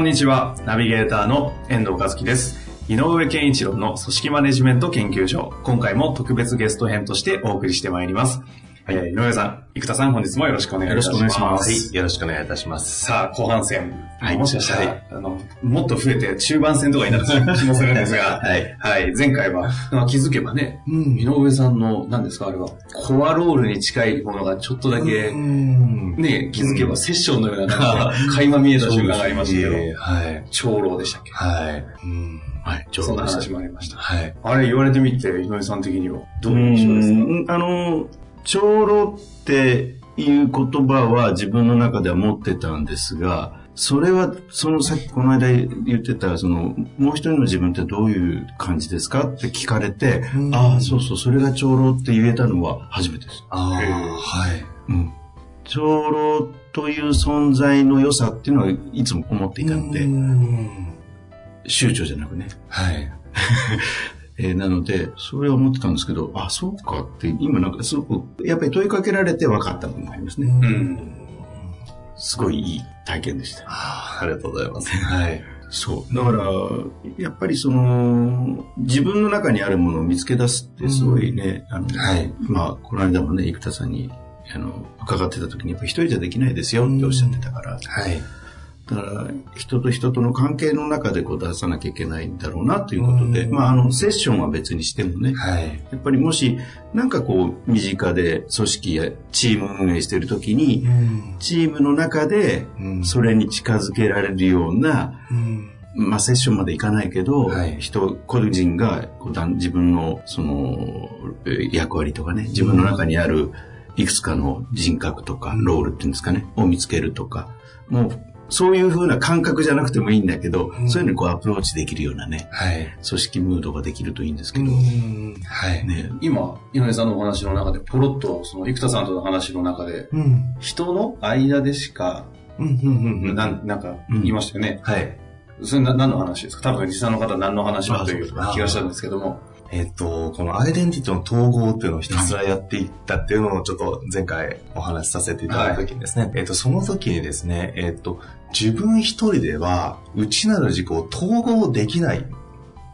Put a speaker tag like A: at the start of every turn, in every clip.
A: こんにちは、ナビゲーターの遠藤和樹です。井上健一郎の組織マネジメント研究所。今回も特別ゲスト編としてお送りしてまいります。えー井上さん、生田さん、本日もよろしくお願いいたします。
B: よろしくお願いい、よろしくお願いいたします。
A: さあ、後半戦。
B: はい
A: もしかしたら、
B: はい
A: あの、もっと増えて中盤戦とかになる気もするんですが、
B: はい。
A: はい、前回は、まあ気づけばね、うん、井上さんの、何ですか、あれは、コアロールに近いものがちょっとだけ、
B: ん。
A: ね、気づけばセッションのような垣間見えた瞬間がありましたけど、
B: はい。
A: 長老でしたっけ？
B: はい。うん。はい、
A: そんな
B: どでした
A: 話もありました。
B: はい。
A: あれ言われてみて、井上さん的にはどういう印象ですか
B: うんあの、長老っていう言葉は自分の中では持ってたんですが、それは、そのさっきこの間言ってた、その、もう一人の自分ってどういう感じですかって聞かれて、ああ、そうそう、それが長老って言えたのは初めてです。
A: へー
B: あはい。うん。長老という存在の良さっていうのはいつも思っていたので、宗教じゃなくね。
C: はい。
B: えーなので、それは思ってたんですけど、あ、そうかって、今なんかすごく、やっぱり問いかけられて分かった部分がありますね。
A: うん。
B: すごいいい体験でした。
C: あありがとうございます。はい。
B: そう。だから、やっぱりその、自分の中にあるものを見つけ出すってすごいね、あの、
C: はい
B: まあ、この間もね、生田さんに、あの、伺ってた時に、やっぱ一人じゃできないですよっておっしゃってたから、
C: はい。
B: だから、人と人との関係の中でこう出さなきゃいけないんだろうなということで、まあ、あの、セッションは別にしてもね、
C: はい。
B: やっぱりもし、なんかこう、身近で組織やチーム運営しているときに、チームの中で、それに近づけられるような、まあ、セッションまでいかないけど、
C: はい。
B: 人、個人が自分の、その、えー役割とかね、自分の中にあるいくつかの人格とか、ロールっていうんですかね、を見つけるとか、もう、そういう風な感覚じゃなくてもいいんだけど、そういうのにこうアプローチできるようなね、
C: はい。
B: 組織ムードができるといいんですけど、
C: はい。
B: ね、
A: 今、井上さんのお話の中で、ポロッと、その、生田さんとの話の中で、人の間でしか、なんなんか、
B: うん
A: 言いましたよね。
C: はい。
A: それな何の話ですか？多分、リスナーの方は何の話かという気がしたんですけども。
C: えっと、このアイデンティティの統合っていうのをひたすらやっていったっていうのをちょっと前回お話しさせていただいた時にですね、えっと、その時にですね、えっと、自分一人では内なる自己を統合できない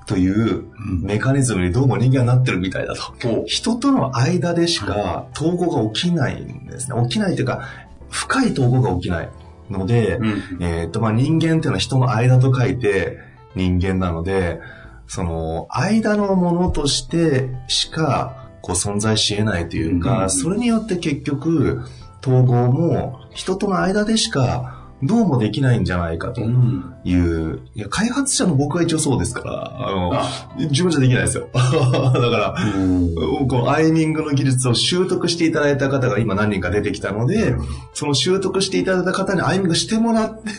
C: というメカニズムにどうも人間はなってるみたいだと。人との間でしか統合が起きないんですね。起きないというか、深い統合が起きないので、
A: うん。
C: えっ、と、まあ、人間っていうのは人の間と書いて人間なので、その、間のものとしてしか、こう存在し得ないというか、
A: うん
C: それによって結局、統合も人との間でしか、どうもできないんじゃないかと
A: うん。
C: いう、いや、開発者の僕は一応そうですから、あの、
A: あ
C: 自分じゃできないですよ。だから、このアイミングの技術を習得していただいた方が今何人か出てきたので、その習得していただいた方にアイミングしてもらって、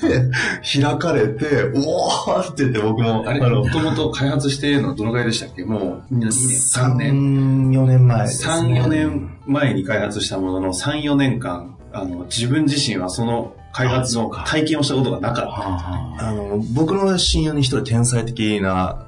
C: 開かれて、おーって言って僕も、
A: あれ、
C: の
A: もともと開発してのどのぐらいでしたっけ？もう、2年、3年。
C: 3、4年前ね。
A: 3、4年前に開発したものの、3、4年間、あの、自分自身はその開発の体験をしたことがなかった。
B: あ
C: あ。の、僕の親友に一人天才的な。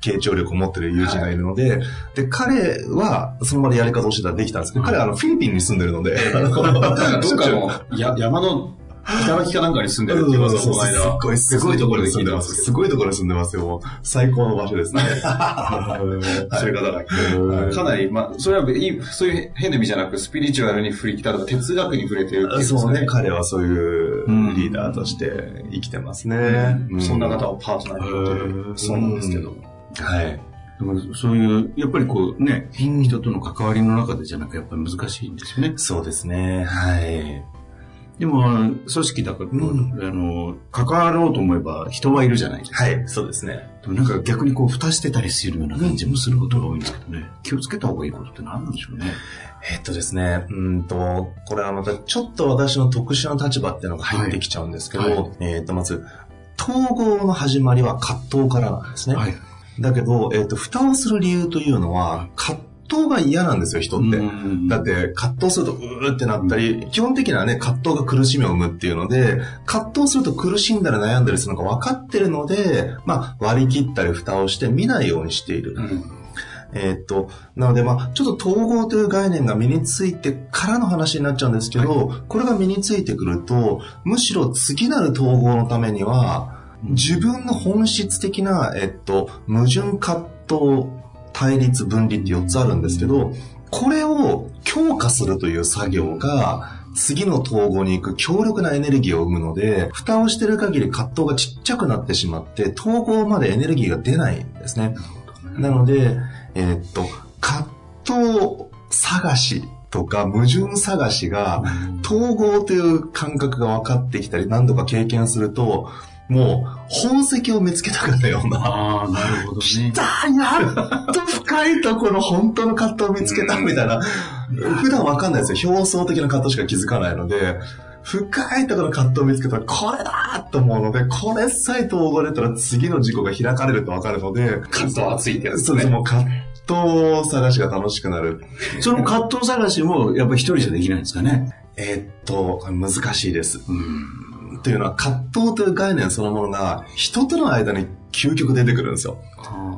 C: 傾聴力を持ってる友人がいるので、で、彼はその場でやり方をしてたらできたんですけど、彼はあのフィリピンに住んでるので、
A: どっかのや山の頂きかなんかに住んでるって言いますよ、この間。
C: すごい、すごいところに住んでます。すごいところに住んでますよ。最高の場所ですね。
A: そういう方が
C: はい
A: かなり、まあ、それはいい、そういう変な意味じゃなく、スピリチュアルに振り切ったとか、哲学に触れてるっていう
C: そうね、彼はそういう
B: うん
C: リーダーとして生きてますね。
A: うんそんな方をパートナーに持ってる
B: うん
A: そうなんですけど。
C: はい。
B: だからそういう、やっぱりこうね、人との関わりの中でじゃなくやっぱり難しいんですよね。
C: そうですね。はい。
B: でも、組織だから、
C: うん
B: あの、関わろうと思えば人はいるじゃないですか。
C: はい、そうですね。
B: なんか逆にこう、蓋してたりするような感じもすることが多いんですけどね。気をつけた方がいいことって何なんでしょうね。
C: えっとですね、うんと、これはまたちょっと私の特殊な立場っていうのが入ってきちゃうんですけど、
B: はいは
C: えっと、まず、統合の始まりは葛藤からなんですね。
B: はい。
C: だけど、えっと、蓋をする理由というのは、葛藤が嫌なんですよ、人って。
B: うん
C: だって、葛藤すると、うーってなったり、基本的にはね、葛藤が苦しみを生むっていうので、葛藤すると苦しんだり悩んだりするのが分かってるので、まあ、割り切ったり蓋をして見ないようにしている。
B: うん。
C: えーっと、なので、まあ、ちょっと統合という概念が身についてからの話になっちゃうんですけど、これが身についてくると、むしろ次なる統合のためには、自分の本質的な、えっと、矛盾葛藤、対立、分離って4つあるんですけど、これを強化するという作業が、次の統合に行く強力なエネルギーを生むので、蓋をしてる限り葛藤がちっちゃくなってしまって、統合までエネルギーが出ないんですね。なので、えーっと、葛藤探しとか矛盾探しが、統合という感覚が分かってきたり、何度か経験すると、もう、宝石を見つけたくなるような、
B: ああ、なるほどね。
C: だやっと深いところ本当の葛藤を見つけたみたいな、普段分かんないですよ。表層的な葛藤しか気づかないので、深いところの葛藤を見つけたら、これだと思うので、これさえ統合れたら次の事故が開かれると分かるので、
A: 葛藤熱いってやつですね
C: そうです。もう葛藤探しが楽しくなる。
B: その葛藤探しも、やっぱり一人じゃできないんですかね。
C: えーっと、難しいです。
B: うん。
C: というのは、葛藤という概念そのものが、人との間に究極出てくるんですよ。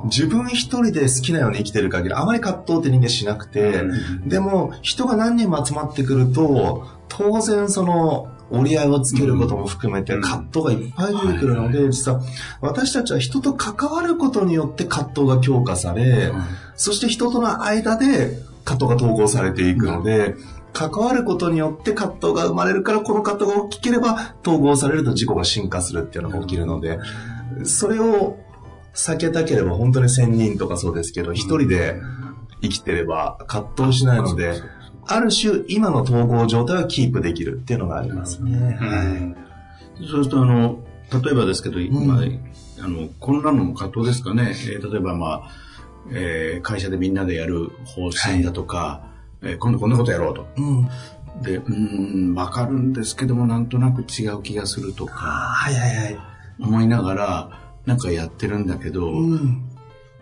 C: 自分一人で好きなように生きてる限り、あまり葛藤って人間しなくて、でも、人が何人も集まってくると、当然その、折り合いをつけることも含めて
B: うん。
C: 葛藤がいっぱい出てくるので、実は私たちは人と関わることによって葛藤が強化され、そして人との間で葛藤が統合されていくので、関わることによって葛藤が生まれるから、この葛藤が大きければ統合されると自己が進化するっていうのが起きるので、それを避けたければ本当に1000人とかそうですけど、一人で生きてれば葛藤しないので、ある種今の統合状態はキープできるっていうのがありますね。はい
B: そうすると、あの、例えばですけど、
C: ん
B: まあ、あの、こんなのも葛藤ですかね。えー例えば、まあ、えー会社でみんなでやる方針だとか、えー今度こんなことやろうと。
C: うん。
B: で、うーん、わかるんですけども、なんとなく違う気がするとか、
C: はいはいはい。
B: 思いながら、なんかやってるんだけど、
C: うん。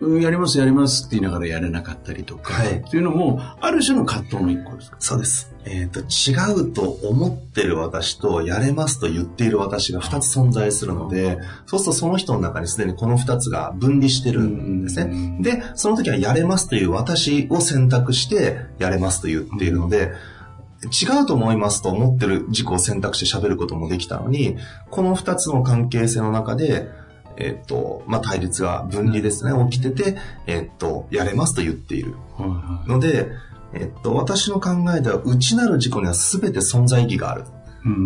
B: うんやりますやりますって言いながらやれなかったりとか、
C: はい
B: っていうのも、ある種の葛藤の一個ですか？
C: そうです。えっ、と、違うと思ってる私と、やれますと言っている私が二つ存在するので、そうするとその人の中にすでにこの二つが分離してるんですね。
B: うん
C: で、その時はやれますという私を選択して、やれますと言っているので、違うと思いますと思ってる自己を選択して喋ることもできたのに、この二つの関係性の中で、えっ、と、まあ、対立が分離ですね、起きてて、えっ、と、やれますと言っている。ので、えっと、私の考えでは、内なる自己には全て存在意義がある
B: うん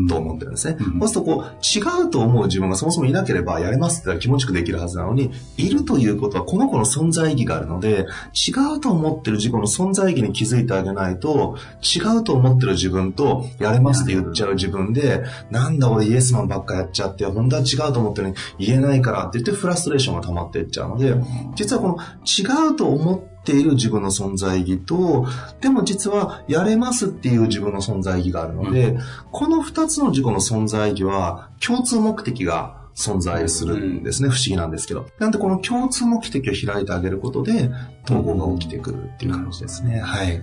C: と思ってるんですね。
B: うん。
C: そうすると、こう、違うと思う自分がそもそもいなければ、やれますって気持ちよくできるはずなのに、いるということは、この子の存在意義があるので、違うと思ってる自己の存在意義に気づいてあげないと、違うと思ってる自分と、やれますって言っちゃう自分で、なんだ俺イエスマンばっかやっちゃって、本当は違うと思ってるのに言えないからって言ってフラストレーションが溜まっていっちゃうので、実はこの違うと思っている自分の存在意義と、でも実はやれますっていう自分の存在意義があるので、この二つの自己の存在意義は共通目的が存在するんですね。不思議なんですけど。なんでこの共通目的を開いてあげることで、統合が起きてくるっていう感じですね。はい。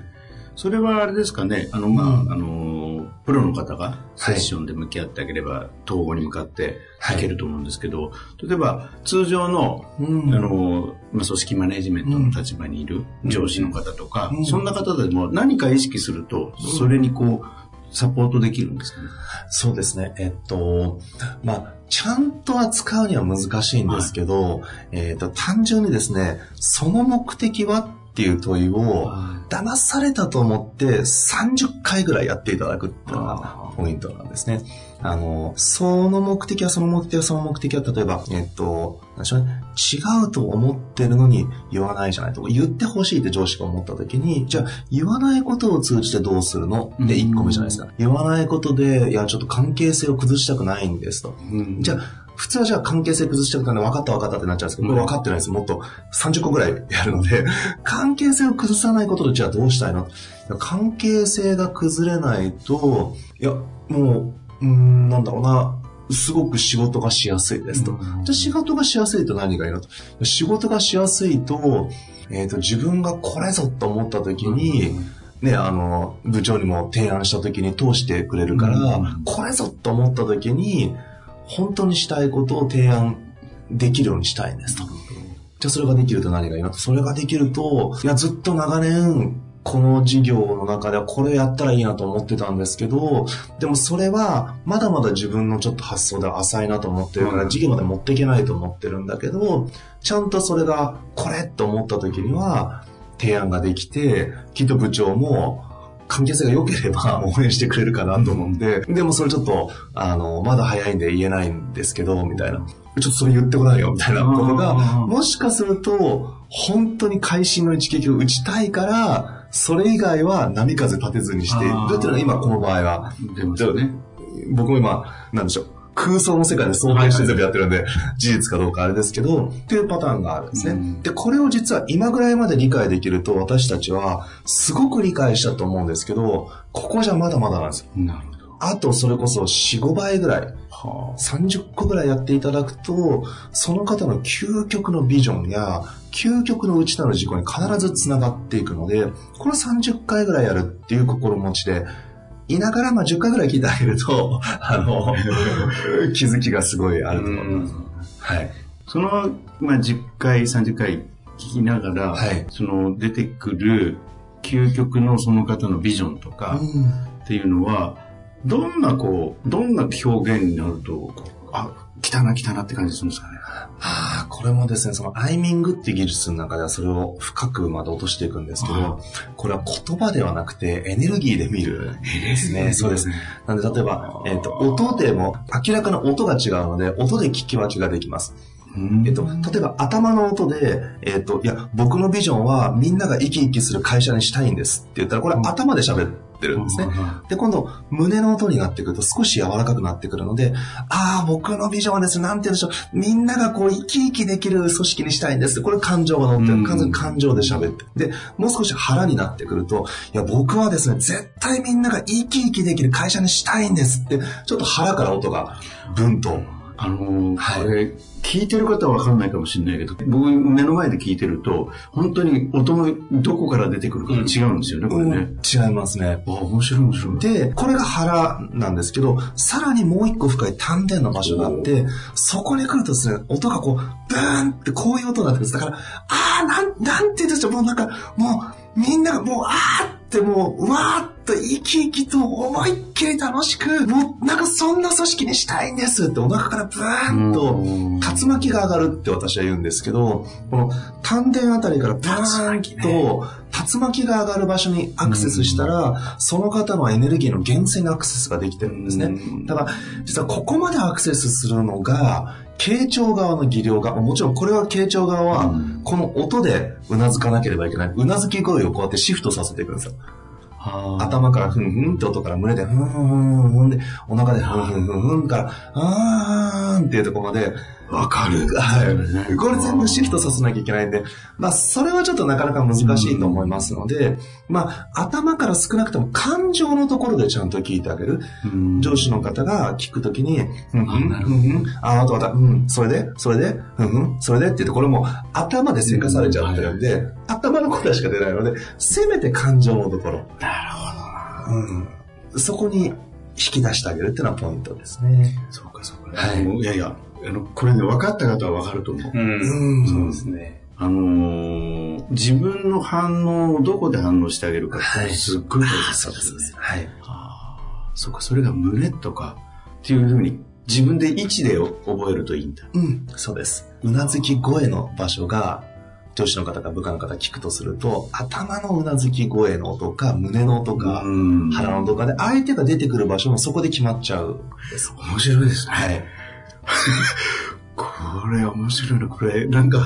B: それはあれですかね、あの、まあ、
C: うん
B: あの、プロの方がセッションで向き合ってあげれば、統合に向かってい。けると思うんですけど、例えば、通常の、
C: うん。
B: あの、まあ、組織マネジメントの立場にいる上司の方とか、
C: うん。
B: そんな方でも何か意識すると、それにこう、サポートできるんですかね？
C: そうですね。えっと、まあ、ちゃんと扱うには難しいんですけど、えっと、単純にですね、その目的はっっていう問いを、騙されたと思って30回ぐらいやっていただくっていうのがポイントなんですね。あの、その目的はその目的はその目的は、例えば、えっと、なんでしょうね、違うと思ってるのに言わないじゃないと。言ってほしいって上司が思った時に、じゃあ言わないことを通じてどうするの？って1個目じゃないですか。言わないことで、いや、ちょっと関係性を崩したくないんですと。じゃあ、普通はじゃあ関係性崩しちゃったんで分かった分かったってなっちゃうんですけど、これ分かってないです。もっと30個ぐらいやるので、関係性を崩さないことでじゃあどうしたいの？関係性が崩れないと、いや、もう、うん、なんだろうな、すごく仕事がしやすいですと。じゃあ仕事がしやすいと何がいいのと？仕事がしやすいと、えっ、ー、と、自分がこれぞと思った時に、ね、あの、部長にも提案した時に通してくれるから、これぞと思った時に、本当にしたいことを提案できるようにしたいんですと。じゃあそれができると何がいいの？と。それができると、いや、ずっと長年、この事業の中ではこれやったらいいなと思ってたんですけど、でもそれはまだまだ自分のちょっと発想では浅いなと思ってるから、事業まで持っていけないと思ってるんだけど、ちゃんとそれがこれと思った時には提案ができて、きっと部長も関係性が良ければ応援してくれるかなと思って、でもそれちょっと、あの、まだ早いんで言えないんですけど、みたいな。ちょっとそれ言ってこないよ、みたいなことが、もしかすると、本当に会心の一撃を打ちたいから、それ以外は波風立てずにしているっていうのは今この場合は。
B: 出ますよね。
C: 僕も今、なんでしょう。空想の世界で想定して全部やってるんで、事実かどうかあれですけど、っていうパターンがあるんですね。で、これを実は今ぐらいまで理解できると、私たちはすごく理解したと思うんですけど、ここじゃまだまだなんですよ。なるほど。あと、それこそ4、5倍ぐらい。はあ、30個ぐらいやっていただくと、その方の究極のビジョンや、究極の内なる事故に必ず繋がっていくので、これ30回ぐらいやるっていう心持ちで、いながら、まあ、10回ぐらい聞いてあげると、あの、気づきがすごいあると思います。はい。
B: その、まあ、10回、30回聞きながら、はい、その、出てくる究極のその方のビジョンとか、っていうのは、どんなこう、どんな表現になると、あ、来たな来たなって感じするんですかね。
C: はあ、これもですね、そのアイミングっていう技術の中ではそれを深くまで落としていくんですけど、これは言葉ではなくてエネルギーで見るですね。そうです。なんで例えば、えっ、ー、と、音でも明らかな音が違うので、音で聞き分けができます。えっと、例えば頭の音で、えっと、いや、僕のビジョンはみんなが生き生きする会社にしたいんですって言ったら、これ頭で喋ってるんですね。で、今度、胸の音になってくると少し柔らかくなってくるので、ああ、僕のビジョンはですね、なんて言うんでしょう、みんながこう生き生きできる組織にしたいんですこれ感情が乗ってる。完全に感情で喋って。で、もう少し腹になってくると、いや、僕はですね、絶対みんなが生き生きできる会社にしたいんですって、ちょっと腹から音が、ブンと。
B: あのー、はい、これ、聞いてる方はわかんないかもしれないけど、僕目の前で聞いてると、本当に音のどこから出てくるか違うんですよね、これね。
C: 違いますね。
B: あ、面白い面白い。
C: で、これが腹なんですけど、さらにもう一個深い丹田の場所があって、そこに来るとですね、音がこう、ブーンってこういう音になってくるんです。だから、あー、なん、なんて言うんでしょう、もうなんか、もう、みんながもう、あーってもう、うわーっと生き生きと思いっきり楽しく、もうなんかそんな組織にしたいんですってお腹からブーンと竜巻が上がるって私は言うんですけど、この丹田あたりからブーンと竜巻が上がる場所にアクセスしたら、その方のエネルギーの源泉にアクセスができてるんですね。ただ、実はここまでアクセスするのが、傾聴側の技量が、もちろんこれは傾聴側は、この音でうなずかなければいけない。うなずき声をこうやってシフトさせていくんですよ。頭からふんふんって音から胸でふんふんふんふんで、お腹でふんふんふんふんから、あーんっていうところまで、
B: わかる。
C: はい。これ全部シフトさせなきゃいけないんで、まあ、それはちょっとなかなか難しいと思いますので、まあ、頭から少なくとも感情のところでちゃんと聞いてあげる。上司の方が聞くときに、ふんふん、ふんあ、あとまた、うん、それで、それで、ふんふん、それでって言って、これも頭で生かされちゃってるんで、頭の答えしか出ないので、せめて感情のところ。
B: なるほど
C: うん。そこに引き出してあげるっていうのはポイントですね。
B: そうか、そうか。はい。いやいや、あの、これね、分かった方は分かると思う。う
C: ん。そうですね。
B: あのー、自分の反応をどこで反応してあげるかってすっごい大切
C: そうですね。はい。
B: ああ、そうか、それが胸とかっていうふうに自分で位置で覚えるといいんだ。
C: うん、そうです。うなずき声の場所が上司の方か部下の方聞くとすると、頭のうなずき声の音か、胸の音か、
B: うん
C: 腹の音かで、相手が出てくる場所もそこで決まっちゃう。
B: 面白いですね。
C: はい。
B: これ面白いな。これ、なんか、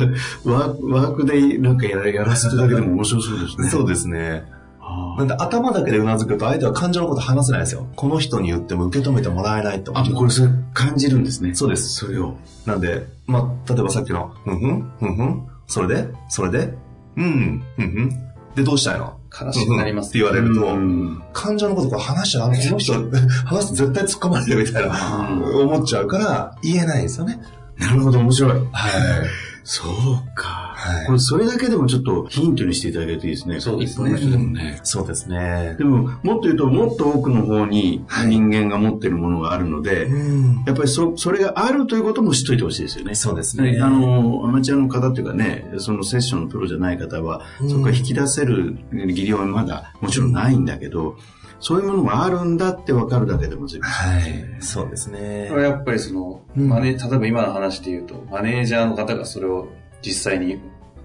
B: ワークワークでなんかやらやらせてるだけでも面白そうですね。
C: そうですね。
B: あ
C: なんで頭だけでうなずくと相手は感情のこと話せないんですよ。この人に言っても受け止めてもらえないと。
B: あ、これそれ感じるんですね。
C: そうです。
B: それを。
C: なんで、まあ、例えばさっきの、ふんふん、ふんふん、それでそれでうん、ふんふん。で、どうしたいの？
A: 悲しくなります
C: って言われると、
B: うん
C: 感情のことこれ話しちゃダメ。この人、話すと絶対突っ込まれるみたいな、思っちゃうから、言えないですよね。
B: なるほど、面白い。
C: はい。
B: そうか。
C: はい
B: これ、それだけでもちょっとヒントにしていただけるといいですね。
A: そうですね
B: 一般の人でもね。
C: そうですね。
B: でも、もっと言うと、もっと多くの方に人間が持ってるものがあるので、
C: うん。
B: やっぱりそ、それがあるということも知っといてほしいですよね。
C: そうです
B: ね
C: ね。
B: あの、アマチュアの方っていうかね、そのセッションのプロじゃない方は、
C: うん
B: そこから引き出せる技量はまだもちろんないんだけど、そういうものがあるんだって分かるだけでも随分。
C: はい。そうですね
A: こ。れはやっぱりその、
C: うん
A: マネ例えば今の話で言うと、マネージャーの方がそれを実際に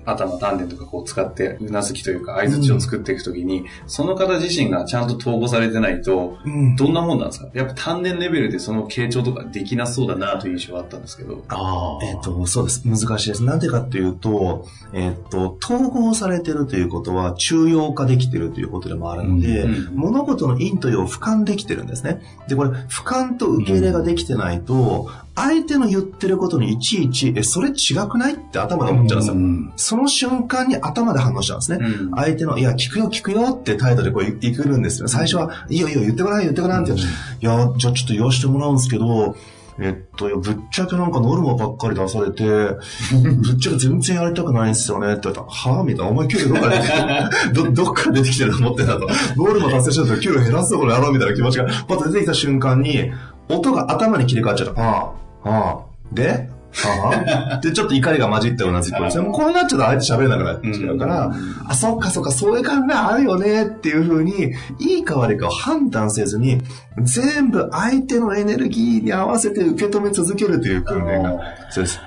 A: 頭、丹田とかこう使って、うなずきというか合図を作っていくときに、その方自身がちゃんと統合されてないと、
C: うん。
A: どんなもんなんですか？やっぱ丹田レベルでその傾聴とかできなそうだなという印象があったんですけど。
B: あ
C: えっ、と、そうです。難しいです。なんでかっていうと、えっ、と、統合されてるということは、中庸化できてるということでもあるので、
A: うん
C: 物事の陰と陽を俯瞰できてるんですね。で、これ、俯瞰と受け入れができてないと、相手の言ってることにいちいち、え、それ違くないって頭で思っちゃうんですよ。
B: うん
C: その瞬間に頭で反応しちゃうんですね。
A: うん
C: 相手の、いや、聞くよ、聞くよって態度でこう、いいくるんですよ。最初は、いいよ、いいよ、言ってごらん、言ってごらんって。いや、じゃあちょっと言わしてもらうんですけど、えっと、いやぶっちゃけなんかノルマばっかり出されて、ぶっちゃけ全然やりたくないんですよねって言ったら、はぁ？みたいな、お前給料どっから？出てきてるど、どっから出てきてると思ってんだと。ノルマ達成しないと給料減らすところやろうみたいな気持ちが、パッと出てきた瞬間に、音が頭に切り替わっちゃった。ああ、ああ、で？ああ で、ちょっと怒りが混じったような時期ですね。もうこうなっちゃうと相手喋れなくなっちゃうから、あ、そっかそっか、そういう考えあるよねっていうふうに、いいか悪いかを判断せずに、全部相手のエネルギーに合わせて受け止め続けるという訓練が、そうです。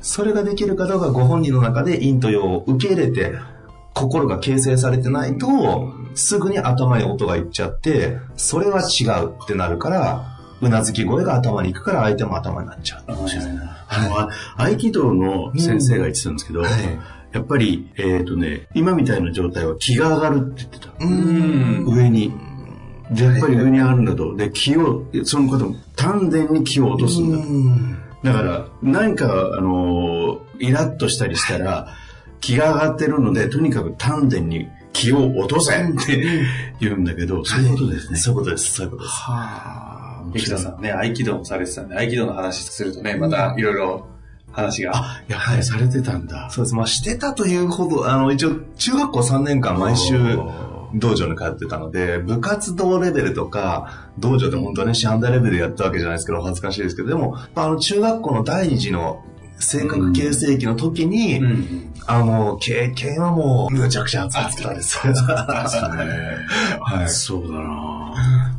C: それができるかどうかご本人の中で陰と陽を受け入れて、心が形成されてないと、すぐに頭に音がいっちゃって、それは違うってなるから、うなずき声が頭に行くから相手も頭になっちゃう。
B: あの、あ合気道の先生が言ってたんですけど、
C: はい
B: やっぱり、えっ、とね、今みたいな状態は気が上がるって言ってた。
A: ん
B: 上に。で、やっぱり上に上がるんだと。で、気を、その方も丹田に気を落とすんだ。
C: うん
B: だから、何か、あのーイラッとしたりしたら、気が上がってるので、とにかく丹田に気を落とせって言うんだけど、そういうことですね。
C: そういうことです。そういうことです。
B: はあ。
A: 生田さんね、合気道もされてたんで、合気道の話するとね、またいろいろ話が。
B: あ、やはりされてたんだ。
C: そうです。まあ、してたというほど、あの、一応、中学校3年間毎週、道場に通ってたので、部活動レベルとか、道場って本当はね、師範代レベルでやったわけじゃないですけど、恥ずかしいですけど、でも、あの、中学校の第二次の性格形成期の時に、
A: うん
C: あの、経験はもう、むちゃくちゃ熱かったです。はい。
B: そうだな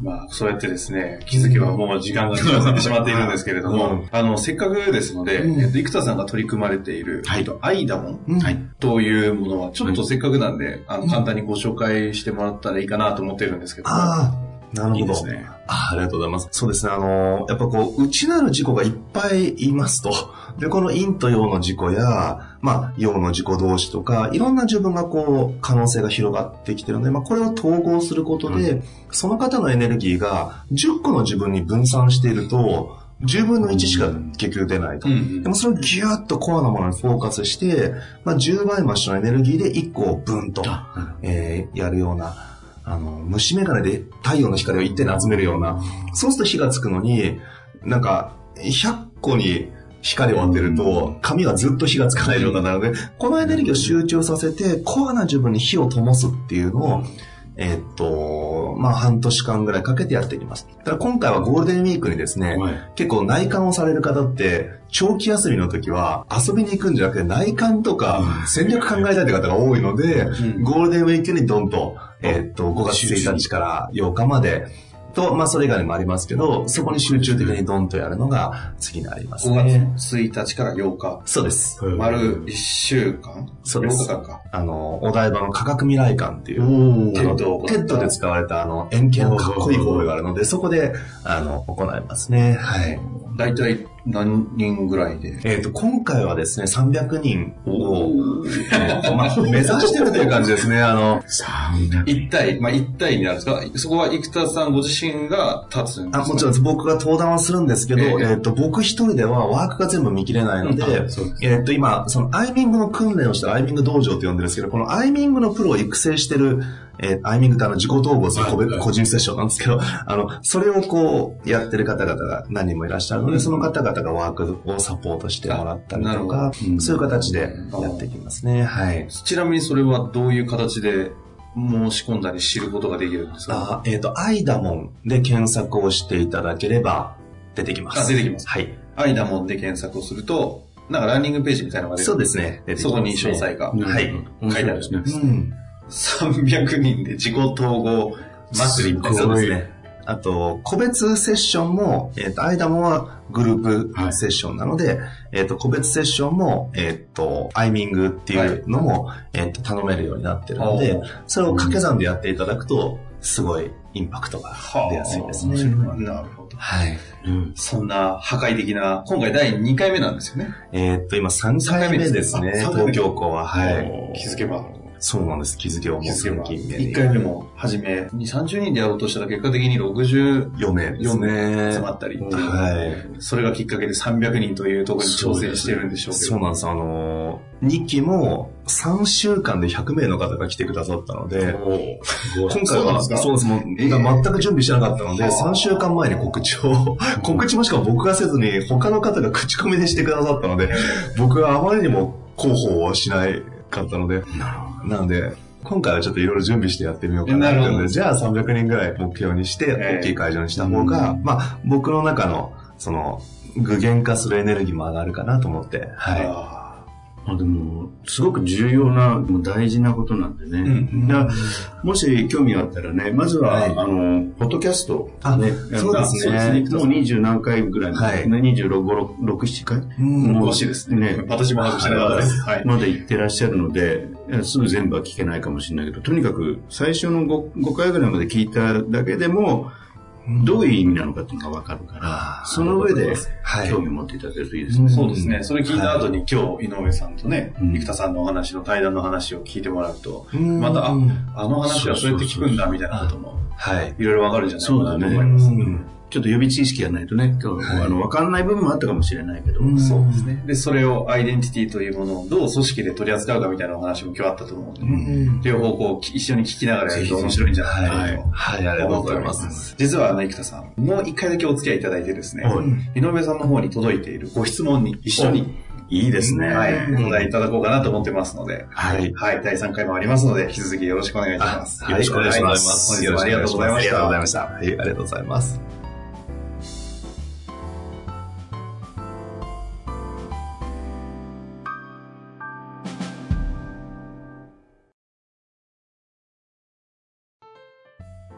A: まあ、そうやってですね、気づけばもう時間が近づいてしまっているんですけれども、
C: うん。
A: あの、せっかくですので、
C: うん。
A: えっと、生田さんが取り組まれている、
B: はい。
A: えっとアイダモン
C: うん。
B: はい。
A: というものは、ちょっとせっかくなんで、あの、簡単にご紹介してもらったらいいかなと思ってるんですけど
C: あ、なるほど。
B: いいですね。
C: あありがとうございます。そうですね。あのやっぱこう、内なる事故がいっぱいいますと。で、この陰と陽の事故や、まあ、陽の事故同士とか、いろんな自分がこう、可能性が広がってきてるので、まあ、これを統合することで、その方のエネルギーが10個の自分に分散していると、10分の1しか結局出ないと。
A: うんうん
C: でもそれをギューッとコアなものにフォーカスして、まあ、10倍増しのエネルギーで1個をブンと、えーやるような、あの、虫眼鏡で太陽の光を一点に集めるような、そうすると火がつくのに、なんか、100個に光を当てると、髪はずっと火がつかないようになるので、このエネルギーを集中させて、コアな自分に火を灯すっていうのを、えーっと、まあ、半年間ぐらいかけてやっていきます。ただ今回はゴールデンウィークにですね、
B: はい。
C: 結構内観をされる方って、長期休みの時は遊びに行くんじゃなくて内観とか戦略考えたいという方が多いので、
A: うん。
C: ゴールデンウィークにドンと、えーっと、5月1日から8日まで、と、まあそれ以外にもありますけど、そこに集中的にドンとやるのが次にあります
A: 5
C: ね。
A: 月1日から8日。
C: そうです。
A: 丸1週間？
C: そうです
A: 8日間か。
C: あの、お台場の科学未来館っていう、
B: お
A: TEDを
C: TEDで使われたあの、円形のかっこいいホールがあるので、そこで、あの、行いますね。はい。
A: 大体何人ぐらいで？
C: えっ、と、今回はですね、300人を、まあ、目指してるという感じですね。あの、
B: 300
A: 1対、まあ1対になるんですか？そこは生田さんご自身が立つんですか？
C: あもちろん僕が登壇はするんですけど、
A: ええ。
C: えっ、と、僕一人ではワークが全部見切れないので、えっ、と、今、そのアイミングの訓練をしてアイミング道場って呼んでるんですけど、このアイミングのプロを育成してる、えーアイミングってあの自己統合する個別個人セッションなんですけど、あの、それをこう、やってる方々が何人もいらっしゃるので、その方々がワークをサポートしてもらったりとかそういう形でやっていきますね。はい。
A: ちなみにそれはどういう形で申し込んだり知ることができるんですか？
C: あえっ、と、アイダモンで検索をしていただければ出てきます。
A: あ出てきます
C: はい。
A: アイダモンで検索をすると、なんかランニングページみたいなのが出て
C: そうですね。す
A: そこに詳細が。
C: はい
B: 面白いですね。
C: うん。
A: 300人で自己統合祭りみたいな。
C: そうですね。あと、個別セッションも、えっ、と、アイダモはグループセッションなので、えっ、と、個別セッションも、えっ、と、アイミングっていうのも、えっ、と、頼めるようになってるのでそれを掛け算でやっていただくと、すごいインパクトが出やすいですね。
A: なるほど。
C: はい。
B: うん
A: そんな破壊的な、今回第2回目なんですよね。
C: えっ、と、今3回目ですね、東京校は。はい。
A: 気づけば。
C: そうなんです。気づけをもう
A: 気づけば。
C: 近年に
A: 1回目も初め、2、30人でやろうとしたら結果的に60
C: 4名です
A: 4名
C: ね。
A: 集まったり。
C: はい。
A: それがきっかけで300人というところに挑戦してるんでしょうけど。
C: そうなんです。あのー、2期も3週間で100名の方が来てくださったので、今回は、
A: そうですか？
C: そうです。もう、全く準備してなかったので、
A: はあ
C: 3週間前に告知を、告知もしかも僕がせずに、他の方が口コミでしてくださったので、僕はあまりにも広報をしないかったので、なので、今回はちょっといろいろ準備してやってみようかなってので、じゃあ300人ぐらい目標にして、
A: ええ。
C: 大きい会場にした方が、まあ、僕の中の、その、具現化するエネルギーも上がるかなと思って、はい。
A: あ
B: まあでも、すごく重要な、もう大事なことなんでね。
A: うん
B: もし興味があったらね、まずは、
C: はい。
B: あの、ポッドキャスト、
C: あ
B: ね、
C: そうですね。
B: もう27何回ぐらい、
C: はい。
B: ね、26、5 6、7回？
C: うん
B: もう
A: 詳しいですね。
B: ね。
A: 私も外してなかったです。はい。
B: まで行ってらっしゃるので、えすぐ全部は聞けないかもしれないけど、とにかく最初の 5, 5回ぐらいまで聞いただけでも、どういう意味なのかっていうのがわかるからその上で
C: はい。
B: 興味を持っていただけるといいですね。
A: そうですね。それ聞いた後に今日、井上さんとね、
B: うん。
A: 生田さんのお話の対談の話を聞いてもらうと、
C: うん。
A: また、あ、あの話はそうやって聞くんだみたいなことも、
C: はい。
A: いろいろわかるんじゃないかなと思います。
C: うん
B: ちょっと予備知識がないとね、今日、
C: はい
B: あの、わかんない部分もあったかもしれないけど、
C: うん
A: そうですね。で、それをアイデンティティというものをどう組織で取り扱うかみたいなお話も今日あったと思うので、
C: うん
A: 両方こう一緒に聞きながらやると面白いんじゃないかなと。
C: はい、ありがとうございます。
A: 実は、ね、生田さん、もう一回だけお付き合いいただいてですね、
B: はい
A: 井上さんの方に届いているご質問に一緒に、
B: いいですね。
A: はい、お答えいただこうかなと思ってますので、
C: はい。
A: はい、第3回もありますので、引き続きよろしくお願いします。
C: よろしくお願いします。
A: 本日もありがとうございました。
C: ありがとうございました。はい、ありがとうございます。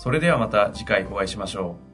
D: それではまた次回お会いしましょう。